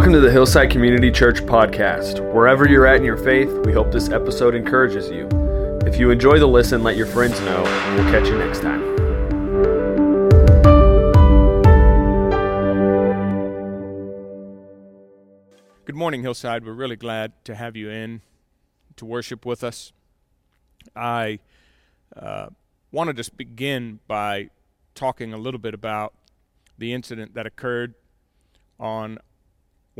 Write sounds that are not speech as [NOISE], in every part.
Welcome to the Hillside Community Church podcast. Wherever you're at in your faith, we hope this episode encourages you. If you enjoy the listen, let your friends know, and we'll catch you next time. Good morning, Hillside. We're really glad to have you in to worship with us. I uh, want to just begin by talking a little bit about the incident that occurred on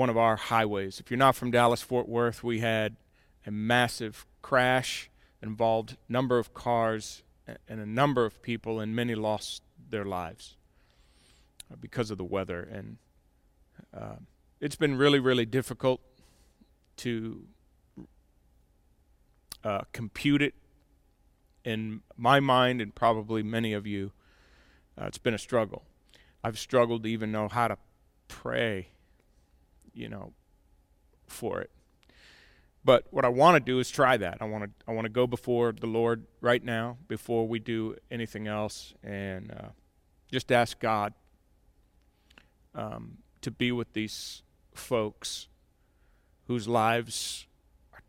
one of our highways. If you're not from Dallas Fort Worth, we had a massive crash that involved a number of cars and a number of people, and many lost their lives uh, because of the weather. And uh, it's been really, really difficult to uh, compute it in my mind, and probably many of you. Uh, it's been a struggle. I've struggled to even know how to pray you know, for it. But what I want to do is try that. I want to I want to go before the Lord right now before we do anything else, and uh, just ask God um, to be with these folks whose lives are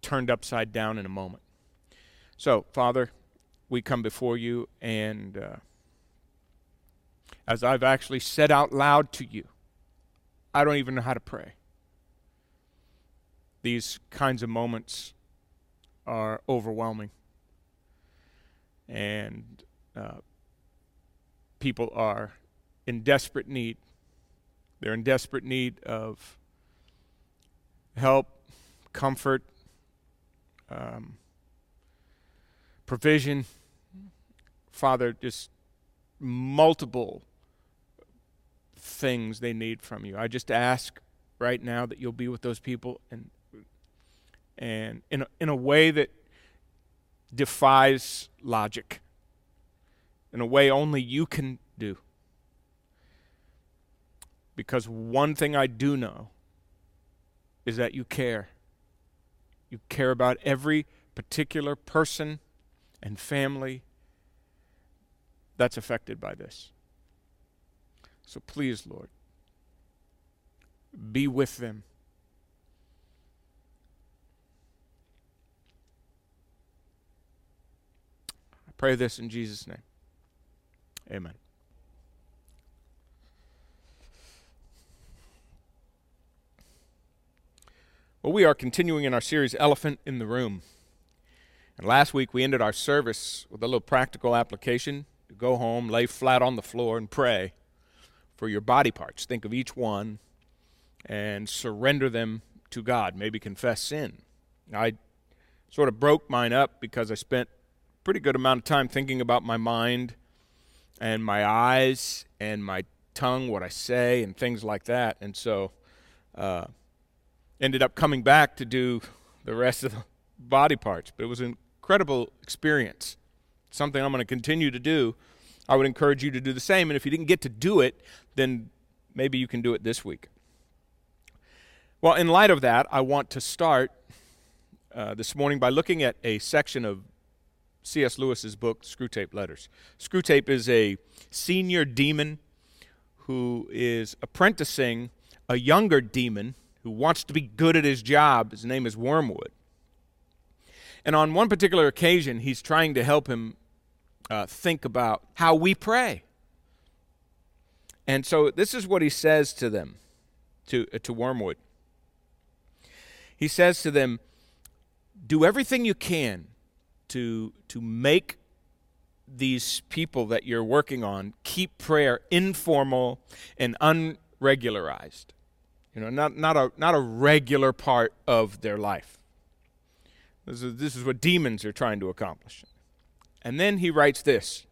turned upside down in a moment. So, Father, we come before you, and uh, as I've actually said out loud to you, I don't even know how to pray. These kinds of moments are overwhelming. And uh, people are in desperate need. They're in desperate need of help, comfort, um, provision. Father, just multiple things they need from you. I just ask right now that you'll be with those people and and in a, in a way that defies logic. In a way only you can do. Because one thing I do know is that you care. You care about every particular person and family that's affected by this. So please, Lord, be with them. I pray this in Jesus' name. Amen. Well, we are continuing in our series, Elephant in the Room. And last week we ended our service with a little practical application to go home, lay flat on the floor, and pray for your body parts. Think of each one and surrender them to God. Maybe confess sin. I sort of broke mine up because I spent a pretty good amount of time thinking about my mind and my eyes and my tongue, what I say, and things like that. And so, uh, ended up coming back to do the rest of the body parts. But it was an incredible experience. Something I'm going to continue to do I would encourage you to do the same. And if you didn't get to do it, then maybe you can do it this week. Well, in light of that, I want to start uh, this morning by looking at a section of C.S. Lewis's book, Screwtape Letters. Screwtape is a senior demon who is apprenticing a younger demon who wants to be good at his job. His name is Wormwood. And on one particular occasion, he's trying to help him uh, think about how we pray. And so this is what he says to them, to, uh, to Wormwood. He says to them, Do everything you can to, to make these people that you're working on keep prayer informal and unregularized. You know, not, not, a, not a regular part of their life. This is, this is what demons are trying to accomplish. And then he writes this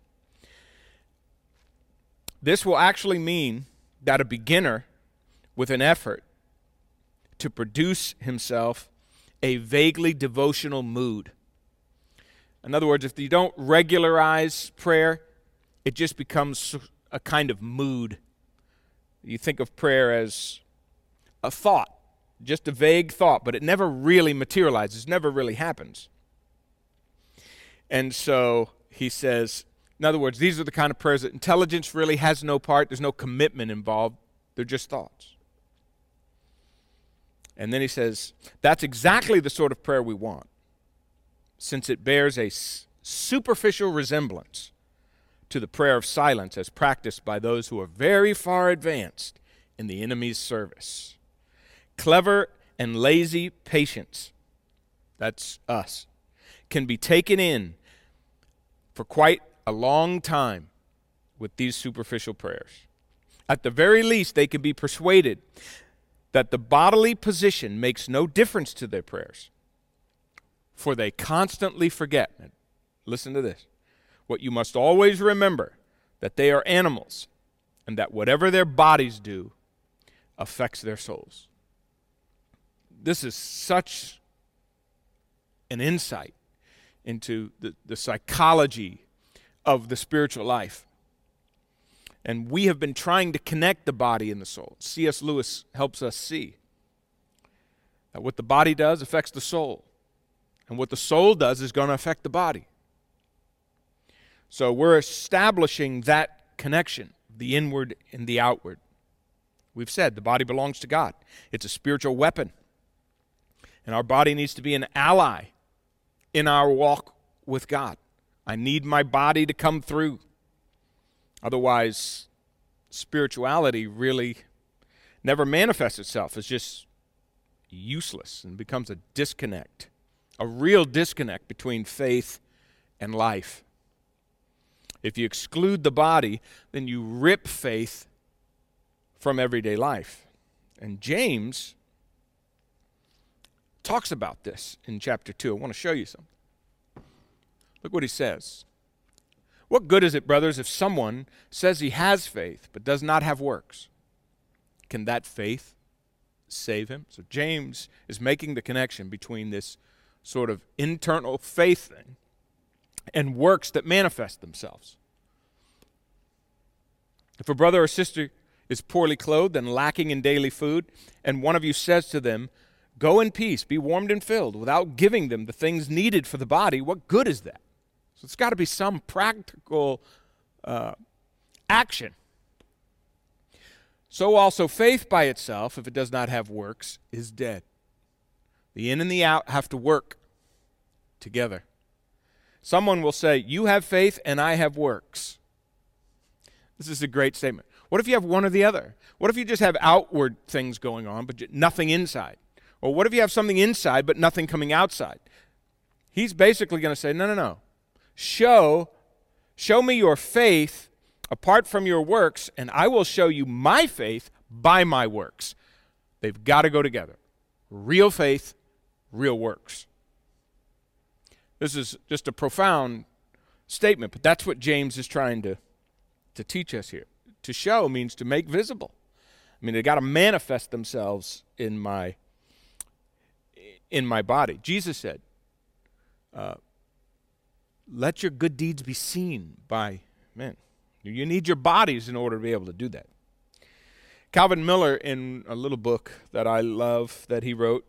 This will actually mean that a beginner with an effort to produce himself a vaguely devotional mood. In other words, if you don't regularize prayer, it just becomes a kind of mood. You think of prayer as a thought, just a vague thought, but it never really materializes, never really happens. And so he says, in other words, these are the kind of prayers that intelligence really has no part, there's no commitment involved, they're just thoughts. And then he says, That's exactly the sort of prayer we want, since it bears a superficial resemblance to the prayer of silence as practiced by those who are very far advanced in the enemy's service. Clever and lazy patients, that's us, can be taken in for quite a long time with these superficial prayers. At the very least, they can be persuaded that the bodily position makes no difference to their prayers, for they constantly forget. Listen to this. What you must always remember that they are animals, and that whatever their bodies do affects their souls. This is such an insight into the, the psychology of the spiritual life. And we have been trying to connect the body and the soul. C.S. Lewis helps us see that what the body does affects the soul, and what the soul does is going to affect the body. So we're establishing that connection, the inward and the outward. We've said the body belongs to God, it's a spiritual weapon. And our body needs to be an ally in our walk with God. I need my body to come through. Otherwise, spirituality really never manifests itself. It's just useless and becomes a disconnect, a real disconnect between faith and life. If you exclude the body, then you rip faith from everyday life. And James talks about this in chapter 2. I want to show you something. Look what he says. What good is it, brothers, if someone says he has faith but does not have works? Can that faith save him? So James is making the connection between this sort of internal faith thing and works that manifest themselves. If a brother or sister is poorly clothed and lacking in daily food, and one of you says to them, Go in peace, be warmed and filled, without giving them the things needed for the body, what good is that? So it's got to be some practical uh, action. So also, faith by itself, if it does not have works, is dead. The in and the out have to work together. Someone will say, You have faith and I have works. This is a great statement. What if you have one or the other? What if you just have outward things going on, but nothing inside? Or what if you have something inside, but nothing coming outside? He's basically going to say, No, no, no. Show, show me your faith apart from your works, and I will show you my faith by my works. They've got to go together. Real faith, real works. This is just a profound statement, but that's what James is trying to, to teach us here. To show means to make visible. I mean, they've got to manifest themselves in my in my body. Jesus said, uh, "Let your good deeds be seen by men." You need your bodies in order to be able to do that. Calvin Miller, in a little book that I love that he wrote,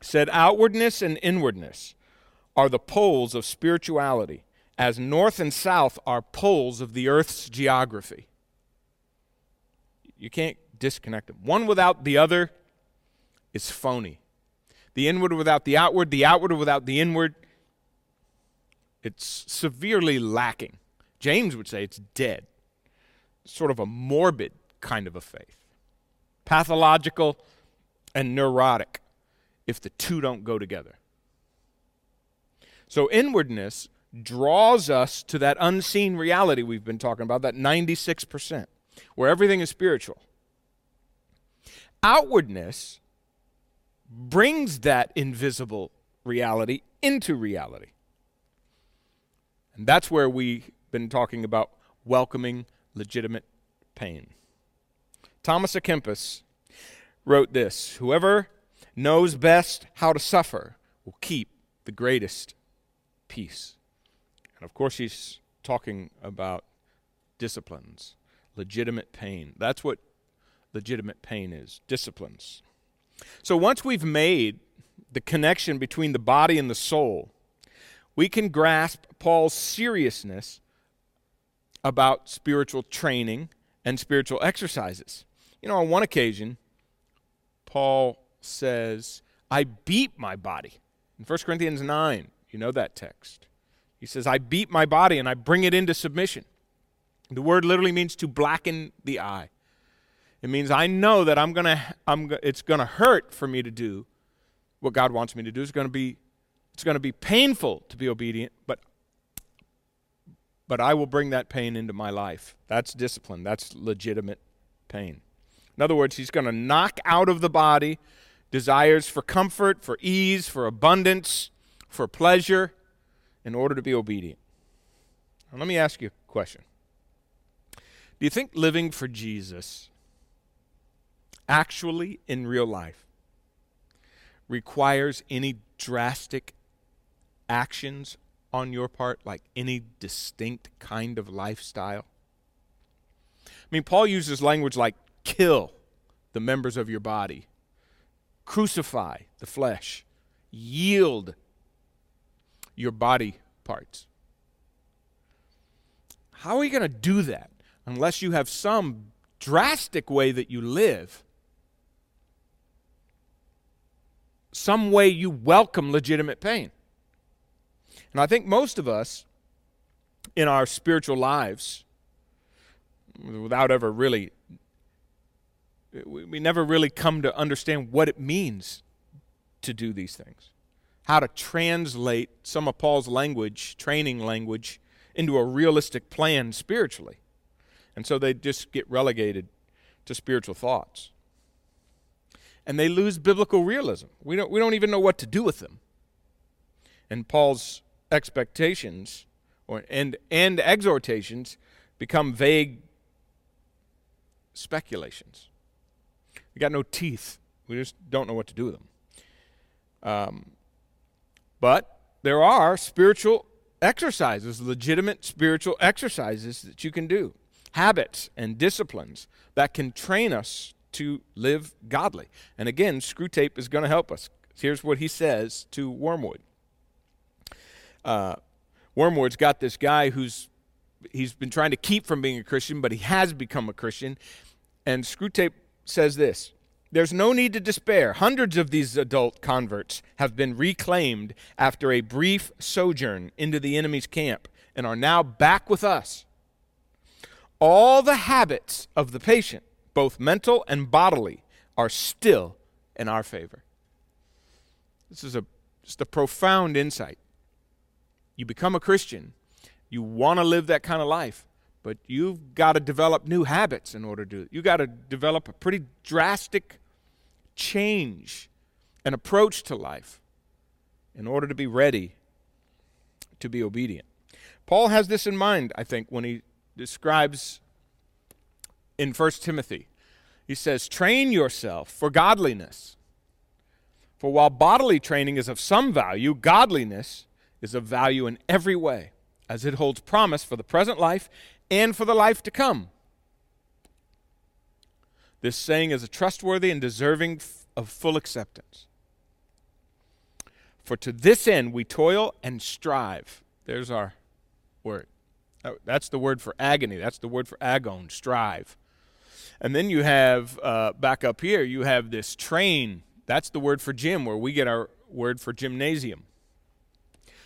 said, Outwardness and inwardness are the poles of spirituality, as north and south are poles of the earth's geography. You can't disconnect them. One without the other is phony. The inward without the outward, the outward without the inward, it's severely lacking. James would say it's dead. Sort of a morbid kind of a faith. Pathological and neurotic if the two don't go together. So, inwardness draws us to that unseen reality we've been talking about, that 96%, where everything is spiritual. Outwardness brings that invisible reality into reality. And that's where we've been talking about welcoming legitimate pain. Thomas à Kempis wrote this Whoever knows best how to suffer will keep the greatest peace. And of course, he's talking about disciplines, legitimate pain. That's what legitimate pain is disciplines. So once we've made the connection between the body and the soul, we can grasp Paul's seriousness about spiritual training and spiritual exercises. You know, on one occasion, Paul says, I beat my body. In 1 Corinthians 9, you know that text. He says, I beat my body and I bring it into submission. The word literally means to blacken the eye. It means I know that I'm gonna, I'm, it's going to hurt for me to do what God wants me to do. It's going to be, it's going to be painful to be obedient, but, but I will bring that pain into my life. That's discipline. That's legitimate pain. In other words, He's going to knock out of the body desires for comfort, for ease, for abundance, for pleasure, in order to be obedient. Now, let me ask you a question. Do you think living for Jesus actually in real life requires any drastic actions on your part, like any distinct kind of lifestyle? I mean, Paul uses language like kill the members of your body, crucify the flesh, yield your body parts. How are you going to do that unless you have some drastic way that you live? Some way you welcome legitimate pain. And I think most of us in our spiritual lives, without ever really, we never really come to understand what it means to do these things how to translate some of Paul's language, training language, into a realistic plan spiritually. And so they just get relegated to spiritual thoughts. And they lose biblical realism. We don't, we don't even know what to do with them. And Paul's expectations or, and, and exhortations become vague speculations. We got no teeth. We just don't know what to do with them. Um, but there are spiritual exercises, legitimate spiritual exercises that you can do, habits and disciplines that can train us to live godly. And again, Screwtape is going to help us. Here's what he says to Wormwood. Uh, Wormwood's got this guy who's he's been trying to keep from being a Christian, but he has become a Christian. And Screwtape says this there's no need to despair. Hundreds of these adult converts have been reclaimed after a brief sojourn into the enemy's camp and are now back with us. All the habits of the patient, both mental and bodily, are still in our favor. This is a, just a profound insight. You become a Christian, you want to live that kind of life, but you've got to develop new habits in order to. You've got to develop a pretty drastic change an approach to life in order to be ready to be obedient. Paul has this in mind, I think, when he describes in 1 Timothy. He says, Train yourself for godliness. For while bodily training is of some value, godliness is of value in every way, as it holds promise for the present life and for the life to come. This saying is a trustworthy and deserving of full acceptance. For to this end we toil and strive. There's our word. That's the word for agony. That's the word for agon, strive. And then you have, uh, back up here, you have this train. That's the word for gym, where we get our word for gymnasium.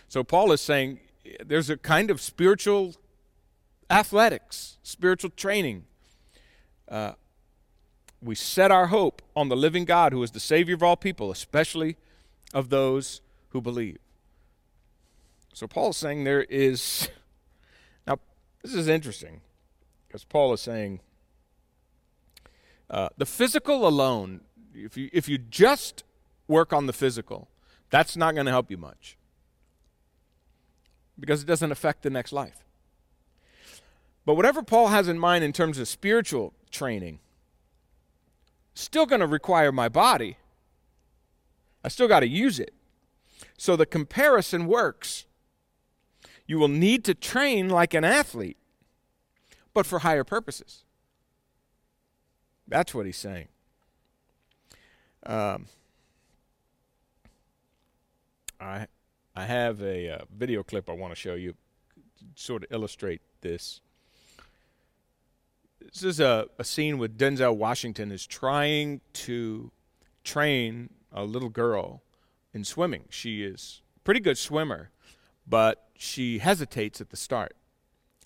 So Paul is saying there's a kind of spiritual athletics, spiritual training. Uh, we set our hope on the living God who is the Savior of all people, especially of those who believe. So Paul is saying there is. [LAUGHS] Now, this is interesting because Paul is saying uh, the physical alone, if you, if you just work on the physical, that's not going to help you much because it doesn't affect the next life. But whatever Paul has in mind in terms of spiritual training, still going to require my body. I still got to use it. So the comparison works. You will need to train like an athlete, but for higher purposes. That's what he's saying. Um, I I have a uh, video clip I want to show you, sort of illustrate this. This is a, a scene with Denzel Washington is trying to train a little girl in swimming. She is a pretty good swimmer, but she hesitates at the start.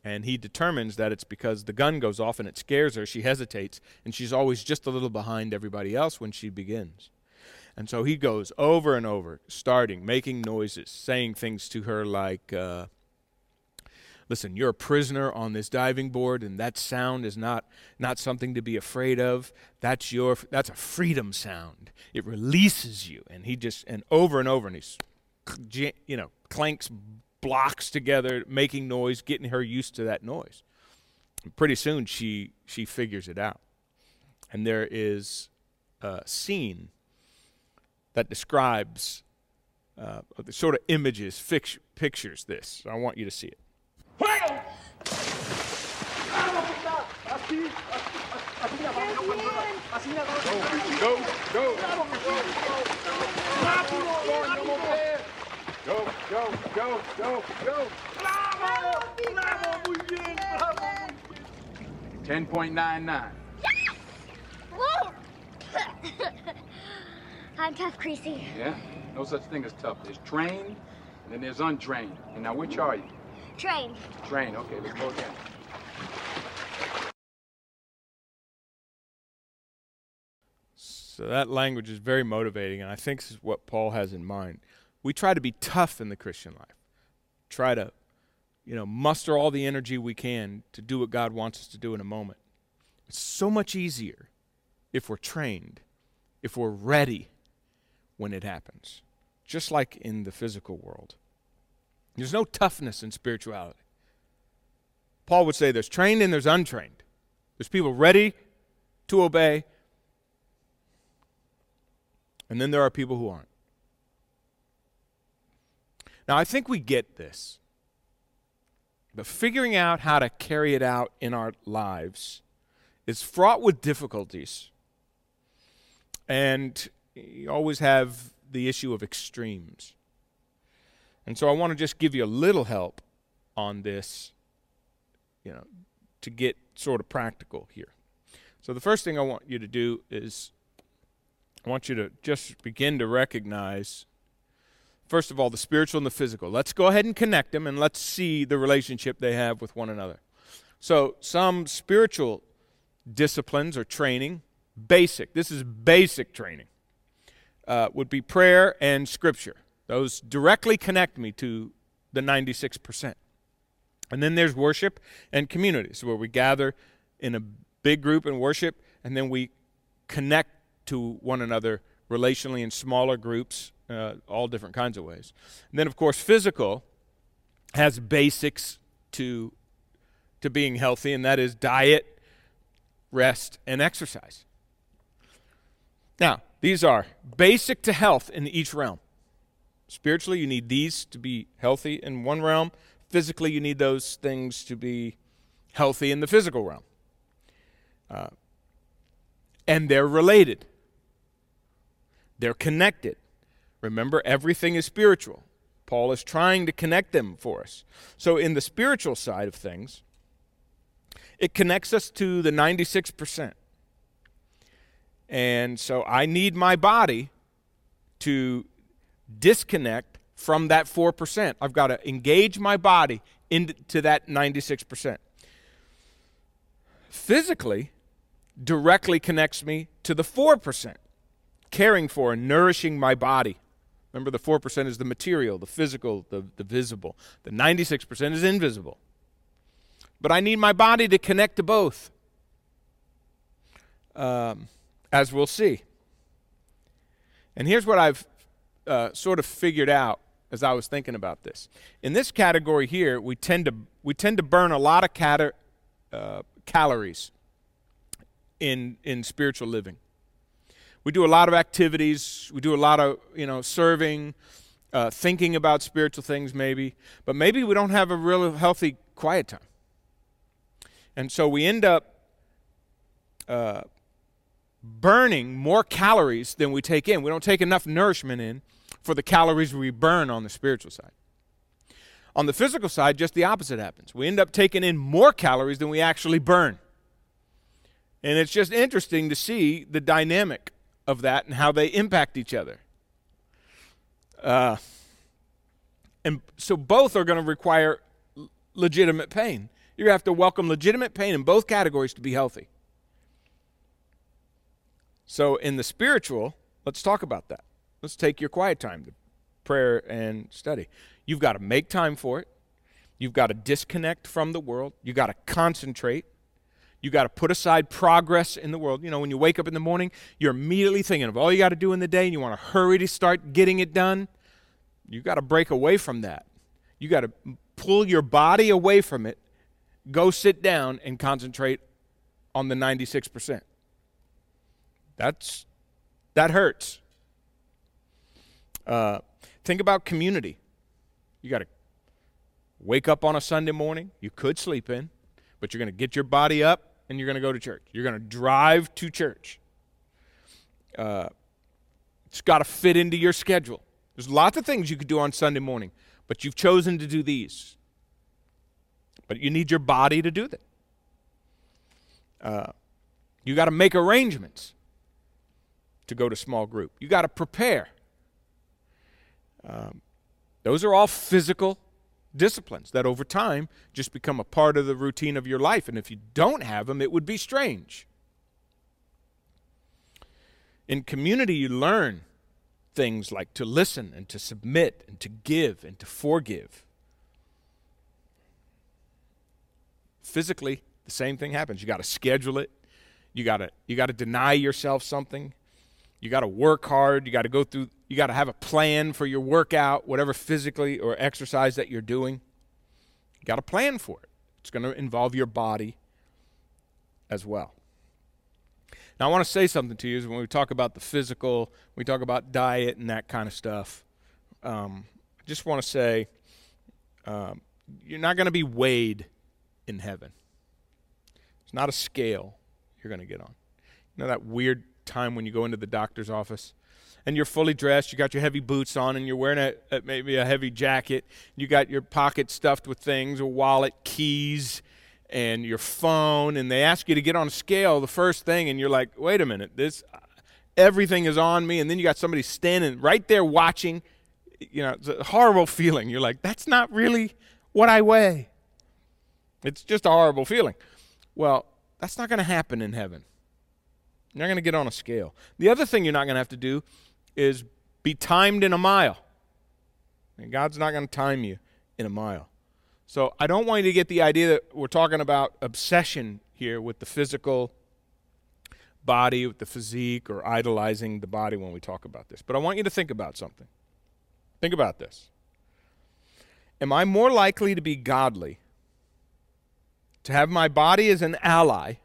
And he determines that it's because the gun goes off and it scares her. She hesitates, and she's always just a little behind everybody else when she begins. And so he goes over and over, starting, making noises, saying things to her like, uh, Listen, you're a prisoner on this diving board, and that sound is not, not something to be afraid of. That's, your, that's a freedom sound. It releases you. And he just, and over and over, and he's, you know, clanks blocks together, making noise, getting her used to that noise. And pretty soon she she figures it out. And there is a scene that describes uh, the sort of images, fix, pictures this. So I want you to see it. Go, go, go. Go, go, go, go, go. Bravo! Bravo, muy bien, bravo, muy bien. 10.99. Yes! Whoa! [LAUGHS] I'm tough, Creasy. Yeah? No such thing as tough. There's trained, and then there's untrained. And now, which are you? Trained. Trained. Okay, let's go again. So that language is very motivating, and I think this is what Paul has in mind we try to be tough in the Christian life. Try to, you know, muster all the energy we can to do what God wants us to do in a moment. It's so much easier if we're trained, if we're ready when it happens, just like in the physical world. There's no toughness in spirituality. Paul would say there's trained and there's untrained. There's people ready to obey, and then there are people who aren't. Now, I think we get this. But figuring out how to carry it out in our lives is fraught with difficulties. And you always have the issue of extremes. And so I want to just give you a little help on this, you know, to get sort of practical here. So the first thing I want you to do is I want you to just begin to recognize First of all, the spiritual and the physical. Let's go ahead and connect them and let's see the relationship they have with one another. So, some spiritual disciplines or training, basic, this is basic training, uh, would be prayer and scripture. Those directly connect me to the 96%. And then there's worship and communities where we gather in a big group and worship, and then we connect to one another relationally in smaller groups uh, all different kinds of ways. And then, of course, physical has basics to to being healthy, and that is diet, rest, and exercise. Now, these are basic to health in each realm. Spiritually, you need these to be healthy in one realm. Physically, you need those things to be healthy in the physical realm. Uh, and they're related, they're connected. Remember, everything is spiritual. Paul is trying to connect them for us. So, in the spiritual side of things, it connects us to the 96%. And so, I need my body to disconnect from that 4%. I've got to engage my body into that 96%. Physically, directly connects me to the 4%, caring for and nourishing my body. Remember, the 4% is the material, the physical, the, the visible. The 96% is invisible. But I need my body to connect to both, um, as we'll see. And here's what I've uh, sort of figured out as I was thinking about this. In this category here, we tend to, we tend to burn a lot of uh, calories in, in spiritual living we do a lot of activities, we do a lot of, you know, serving, uh, thinking about spiritual things maybe, but maybe we don't have a real healthy quiet time. And so we end up uh, burning more calories than we take in. We don't take enough nourishment in for the calories we burn on the spiritual side. On the physical side, just the opposite happens. We end up taking in more calories than we actually burn. And it's just interesting to see the dynamic of that and how they impact each other. Uh, and so both are going to require legitimate pain. To have to welcome legitimate pain in both categories to be healthy. So, in the spiritual, let's talk about that. Let's take your quiet time, the prayer and study. You've got to make time for it. You've got to disconnect from the world. You've got to concentrate. You got to put aside progress in the world. You know, when you wake up in the morning, you're immediately thinking of all you got to do in the day and you want to hurry to start getting it done. You got to break away from that. You got to pull your body away from it, go sit down and concentrate on the 96%. That's that hurts. Uh, think about community. You got to wake up on a Sunday morning. You could sleep in, but you're going to get your body up and you're going to go to church. You're going to drive to church. Uh, it's got to fit into your schedule. There's lots of things you could do on Sunday morning, but you've chosen to do these. But you need your body to do that. Uh, you got to make arrangements to go to small group. You got to prepare. Um, those are all physical disciplines that over time just become a part of the routine of your life. And if you don't have them, it would be strange. In community, you learn things like to listen and to submit and to give and to forgive. Physically, the same thing happens. You got to schedule it. You got to you got to deny yourself something. You got to work hard. You got to go through you got to have a plan for your workout, whatever physically or exercise that you're doing. You got to plan for it. It's going to involve your body as well. Now, I want to say something to you when we talk about the physical, we talk about diet and that kind of stuff. Um, I just want to say um, you're not going to be weighed in heaven. It's not a scale you're going to get on. You know that weird time when you go into the doctor's office and you're fully dressed, you got your heavy boots on, and you're wearing a, a, maybe a heavy jacket. You got your pocket stuffed with things, a wallet, keys, and your phone, and they ask you to get on a scale. The first thing, and you're like, "Wait a minute, this everything is on me," and then you got somebody standing right there watching. You know, it's a horrible feeling. You're like, "That's not really what I weigh." It's just a horrible feeling. Well, that's not going to happen in heaven. You're not going to get on a scale. The other thing you're not going to have to do is be timed in a mile. And God's not going to time you in a mile. So I don't want you to get the idea that we're talking about obsession here with the physical body, with the physique, or idolizing the body when we talk about this. But I want you to think about something. Think about this. Am I more likely to be godly, to have my body as an ally,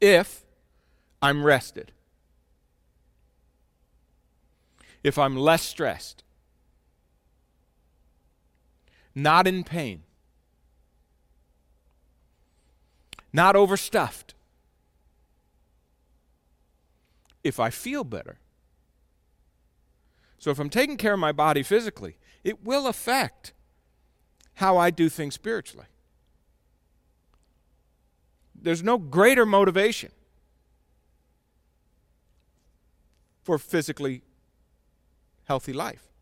if I'm rested? If I'm less stressed, not in pain, not overstuffed, if I feel better. So if I'm taking care of my body physically, it will affect how I do things spiritually. There's no greater motivation for physically healthy life.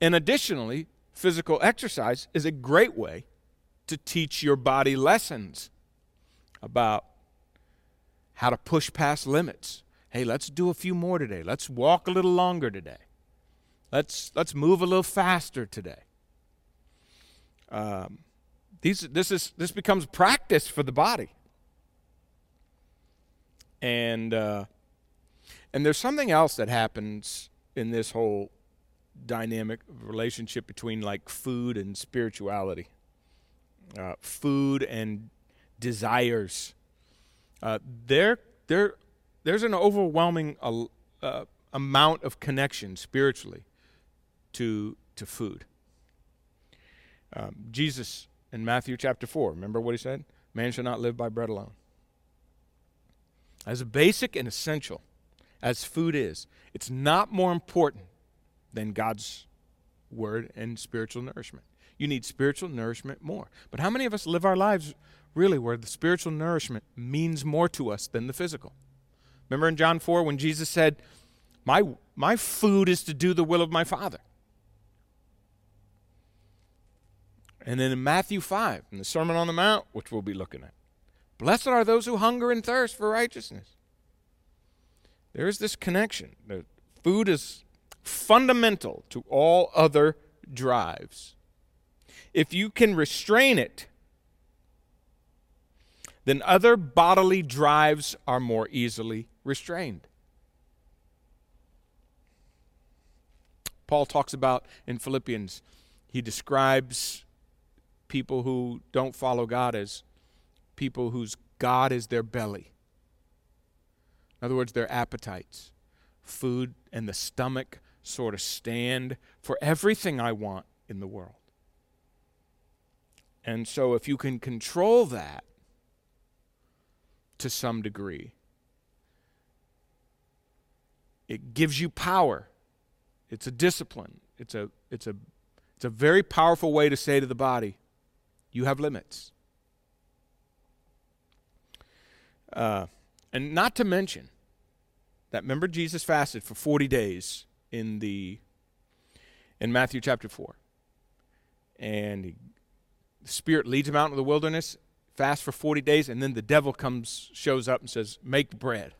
And additionally, physical exercise is a great way to teach your body lessons about how to push past limits. Hey, let's do a few more today. Let's walk a little longer today. Let's let's move a little faster today. Um, these this is this becomes practice for the body. And uh, and there's something else that happens in this whole dynamic relationship between like food and spirituality, uh, food and desires. Uh, there, there, there's an overwhelming uh, uh, amount of connection spiritually to to food. Um, Jesus in Matthew chapter four, remember what he said? Man shall not live by bread alone. As a basic and essential as food is, it's not more important than God's word and spiritual nourishment. You need spiritual nourishment more. But how many of us live our lives really where the spiritual nourishment means more to us than the physical? Remember in John 4 when Jesus said, My, my food is to do the will of my Father. And then in Matthew 5, in the Sermon on the Mount, which we'll be looking at, blessed are those who hunger and thirst for righteousness. There is this connection. The food is fundamental to all other drives. If you can restrain it, then other bodily drives are more easily restrained. Paul talks about in Philippians, he describes people who don't follow God as people whose God is their belly. In other words, their appetites. Food and the stomach sort of stand for everything I want in the world. And so, if you can control that to some degree, it gives you power. It's a discipline. It's a, it's a, it's a very powerful way to say to the body, you have limits. Uh, and not to mention that remember Jesus fasted for 40 days in the in Matthew chapter 4. And he, the Spirit leads him out into the wilderness, fast for 40 days, and then the devil comes, shows up and says, Make bread.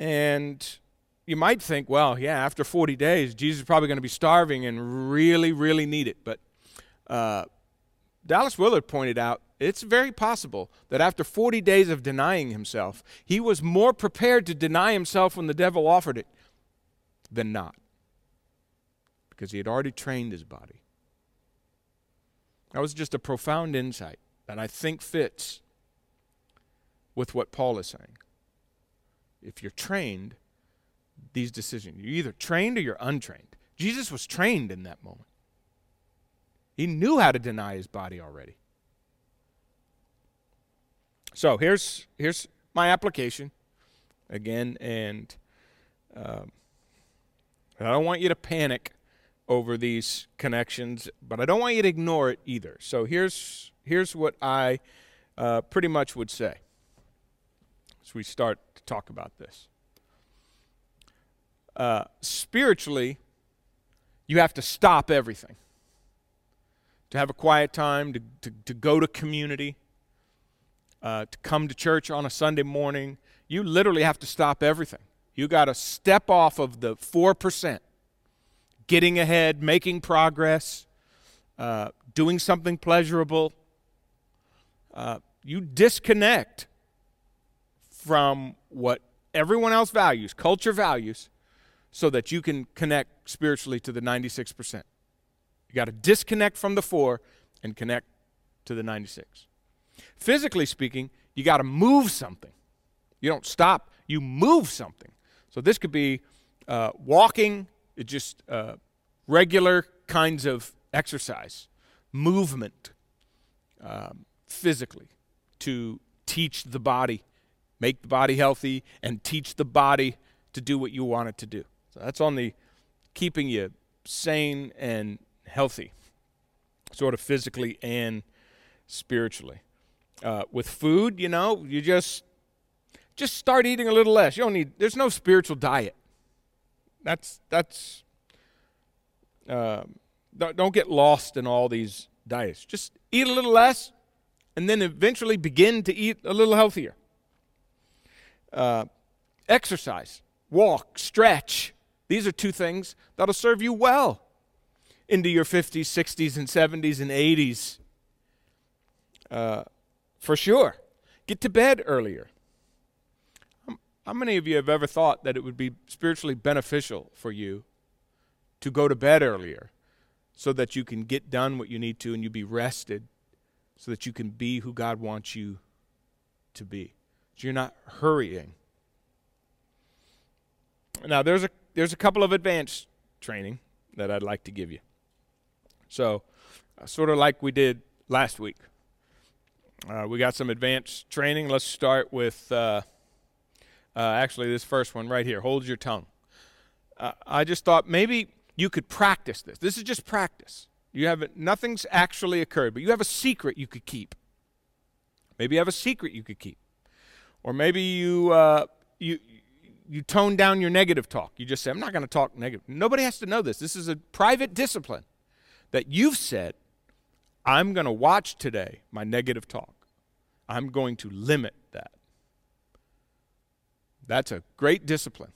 And you might think, well, yeah, after 40 days, Jesus is probably going to be starving and really, really need it. But uh, Dallas Willard pointed out it's very possible that after 40 days of denying himself, he was more prepared to deny himself when the devil offered it than not. Because he had already trained his body. That was just a profound insight that I think fits with what Paul is saying. If you're trained, these decisions, you're either trained or you're untrained. Jesus was trained in that moment. He knew how to deny his body already. So here's here's my application again, and um, I don't want you to panic over these connections, but I don't want you to ignore it either. So here's here's what I uh, pretty much would say as we start to talk about this. Uh, spiritually, you have to stop everything to have a quiet time, to, to, to go to community, uh, to come to church on a Sunday morning. You literally have to stop everything. You got to step off of the 4%, getting ahead, making progress, uh, doing something pleasurable. Uh, you disconnect from what everyone else values, culture values, so that you can connect spiritually to the 96%. You got to disconnect from the four and connect to the 96. Physically speaking, you got to move something. You don't stop, you move something. So this could be uh, walking, just uh, regular kinds of exercise, movement um, physically to teach the body, make the body healthy, and teach the body to do what you want it to do. So that's on the keeping you sane and healthy, sort of physically and spiritually. Uh, with food, you know, you just just start eating a little less. You don't need. There's no spiritual diet. That's that's. Uh, don't, get lost in all these diets. Just eat a little less, and then eventually begin to eat a little healthier. Uh, exercise, walk, stretch. These are two things that'll serve you well into your 50s, 60s, and 70s and 80s. Uh, for sure. Get to bed earlier. How many of you have ever thought that it would be spiritually beneficial for you to go to bed earlier so that you can get done what you need to and you be rested so that you can be who God wants you to be? So you're not hurrying. Now, there's a, there's a couple of advanced training that I'd like to give you. So, uh, sort of like we did last week, uh, we got some advanced training. Let's start with uh, uh actually this first one right here. Hold your tongue. Uh, I just thought maybe you could practice this. This is just practice. You have nothing's actually occurred, but you have a secret you could keep. Maybe you have a secret you could keep. Or maybe you, uh, you, you tone down your negative talk. You just say, I'm not going to talk negative. Nobody has to know this. This is a private discipline that you've said, I'm going to watch today my negative talk. I'm going to limit that. That's a great discipline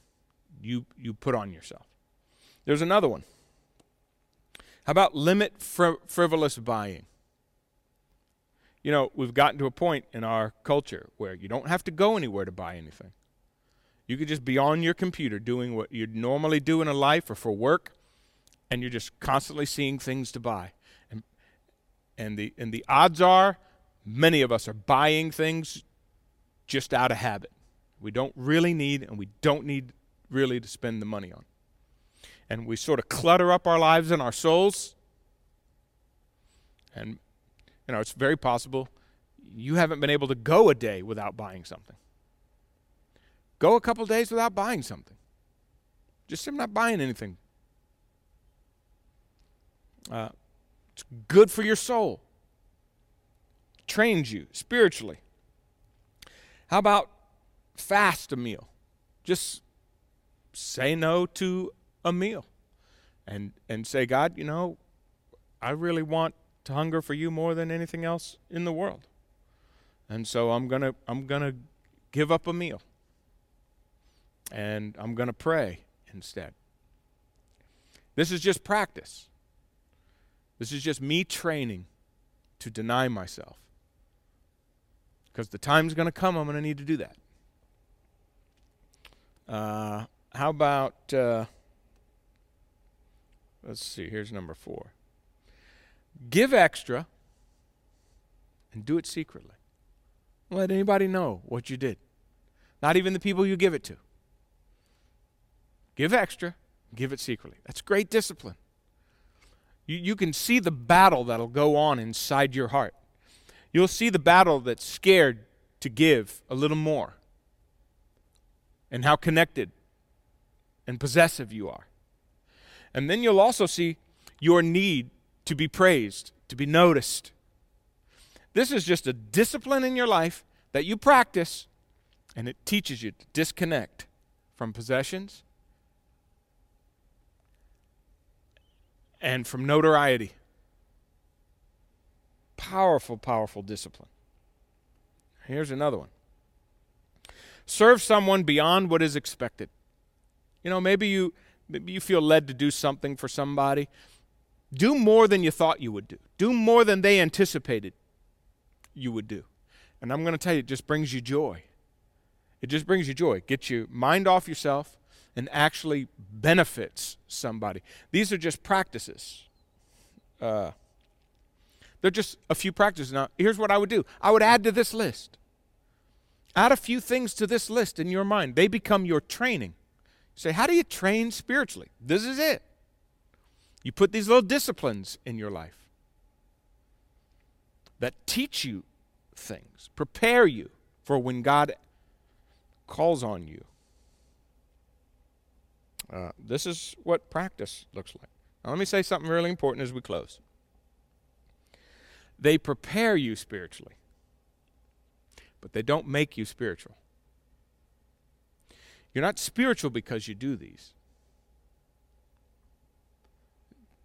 you, you put on yourself. There's another one. How about limit fr- frivolous buying? You know, we've gotten to a point in our culture where you don't have to go anywhere to buy anything. You could just be on your computer doing what you'd normally do in a life or for work, and you're just constantly seeing things to buy. And, and, the, and the odds are many of us are buying things just out of habit. We don't really need, and we don't need really to spend the money on. And we sort of clutter up our lives and our souls. And, you know, it's very possible you haven't been able to go a day without buying something. Go a couple days without buying something. Just I'm not buying anything. Uh, it's good for your soul. Trains you spiritually. How about fast a meal? Just say no to a meal and and say, God, you know, I really want to hunger for you more than anything else in the world. And so I'm to I'm to give up a meal and I'm to pray instead. This is just practice. This is just me training to deny myself. Because the time's going to come, I'm going to need to do that. Uh, how about, uh, let's see, here's number four. Give extra and do it secretly. Don't let anybody know what you did, not even the people you give it to. Give extra, give it secretly. That's great discipline. You, you can see the battle that'll go on inside your heart. You'll see the battle that's scared to give a little more, and how connected and possessive you are. And then you'll also see your need to be praised, to be noticed. This is just a discipline in your life that you practice, and it teaches you to disconnect from possessions and from notoriety. Powerful, powerful discipline. Here's another one serve someone beyond what is expected. You know, maybe you maybe you feel led to do something for somebody. Do more than you thought you would do. Do more than they anticipated you would do. And I'm going to tell you, it just brings you joy. It just brings you joy. Get your mind off yourself and actually benefits somebody. These are just practices. Uh, they're just a few practices. Now, here's what I would do I would add to this list. Add a few things to this list in your mind. They become your training. Say, how do you train spiritually? This is it. You put these little disciplines in your life that teach you things, prepare you for when God calls on you. Uh, this is what practice looks like. Now, let me say something really important as we close. They prepare you spiritually, but they don't make you spiritual. You're not spiritual because you do these.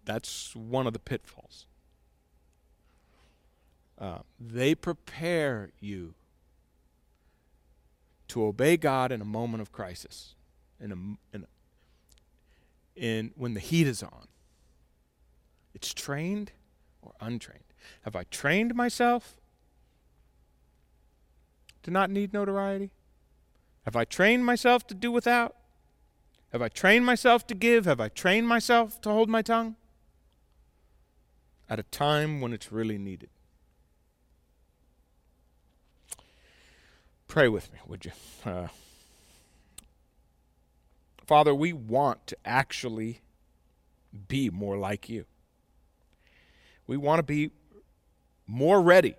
That's one of the pitfalls. Uh, they prepare you to obey God in a moment of crisis, in a, in in when the heat is on. It's trained or untrained. Have I trained myself to not need notoriety? Have I trained myself to do without? Have I trained myself to give? Have I trained myself to hold my tongue? At a time when it's really needed. Pray with me, would you? Uh, Father, we want to actually be more like you. We want to be more ready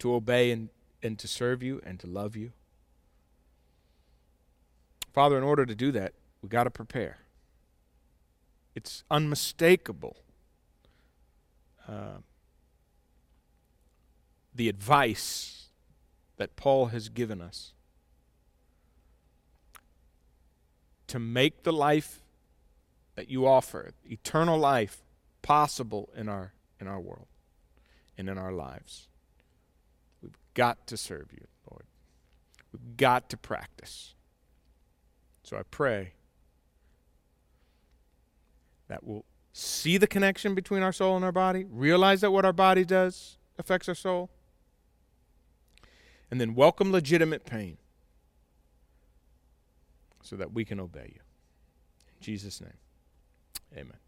to obey and, and to serve you and to love you. Father, in order to do that, we got to prepare. It's unmistakable. Uh, the advice that Paul has given us to make the life that you offer, eternal life, possible in our in our world and in our lives. We've got to serve you, Lord. We've got to practice. So I pray that we'll see the connection between our soul and our body, realize that what our body does affects our soul, and then welcome legitimate pain so that we can obey you. In Jesus' name, amen.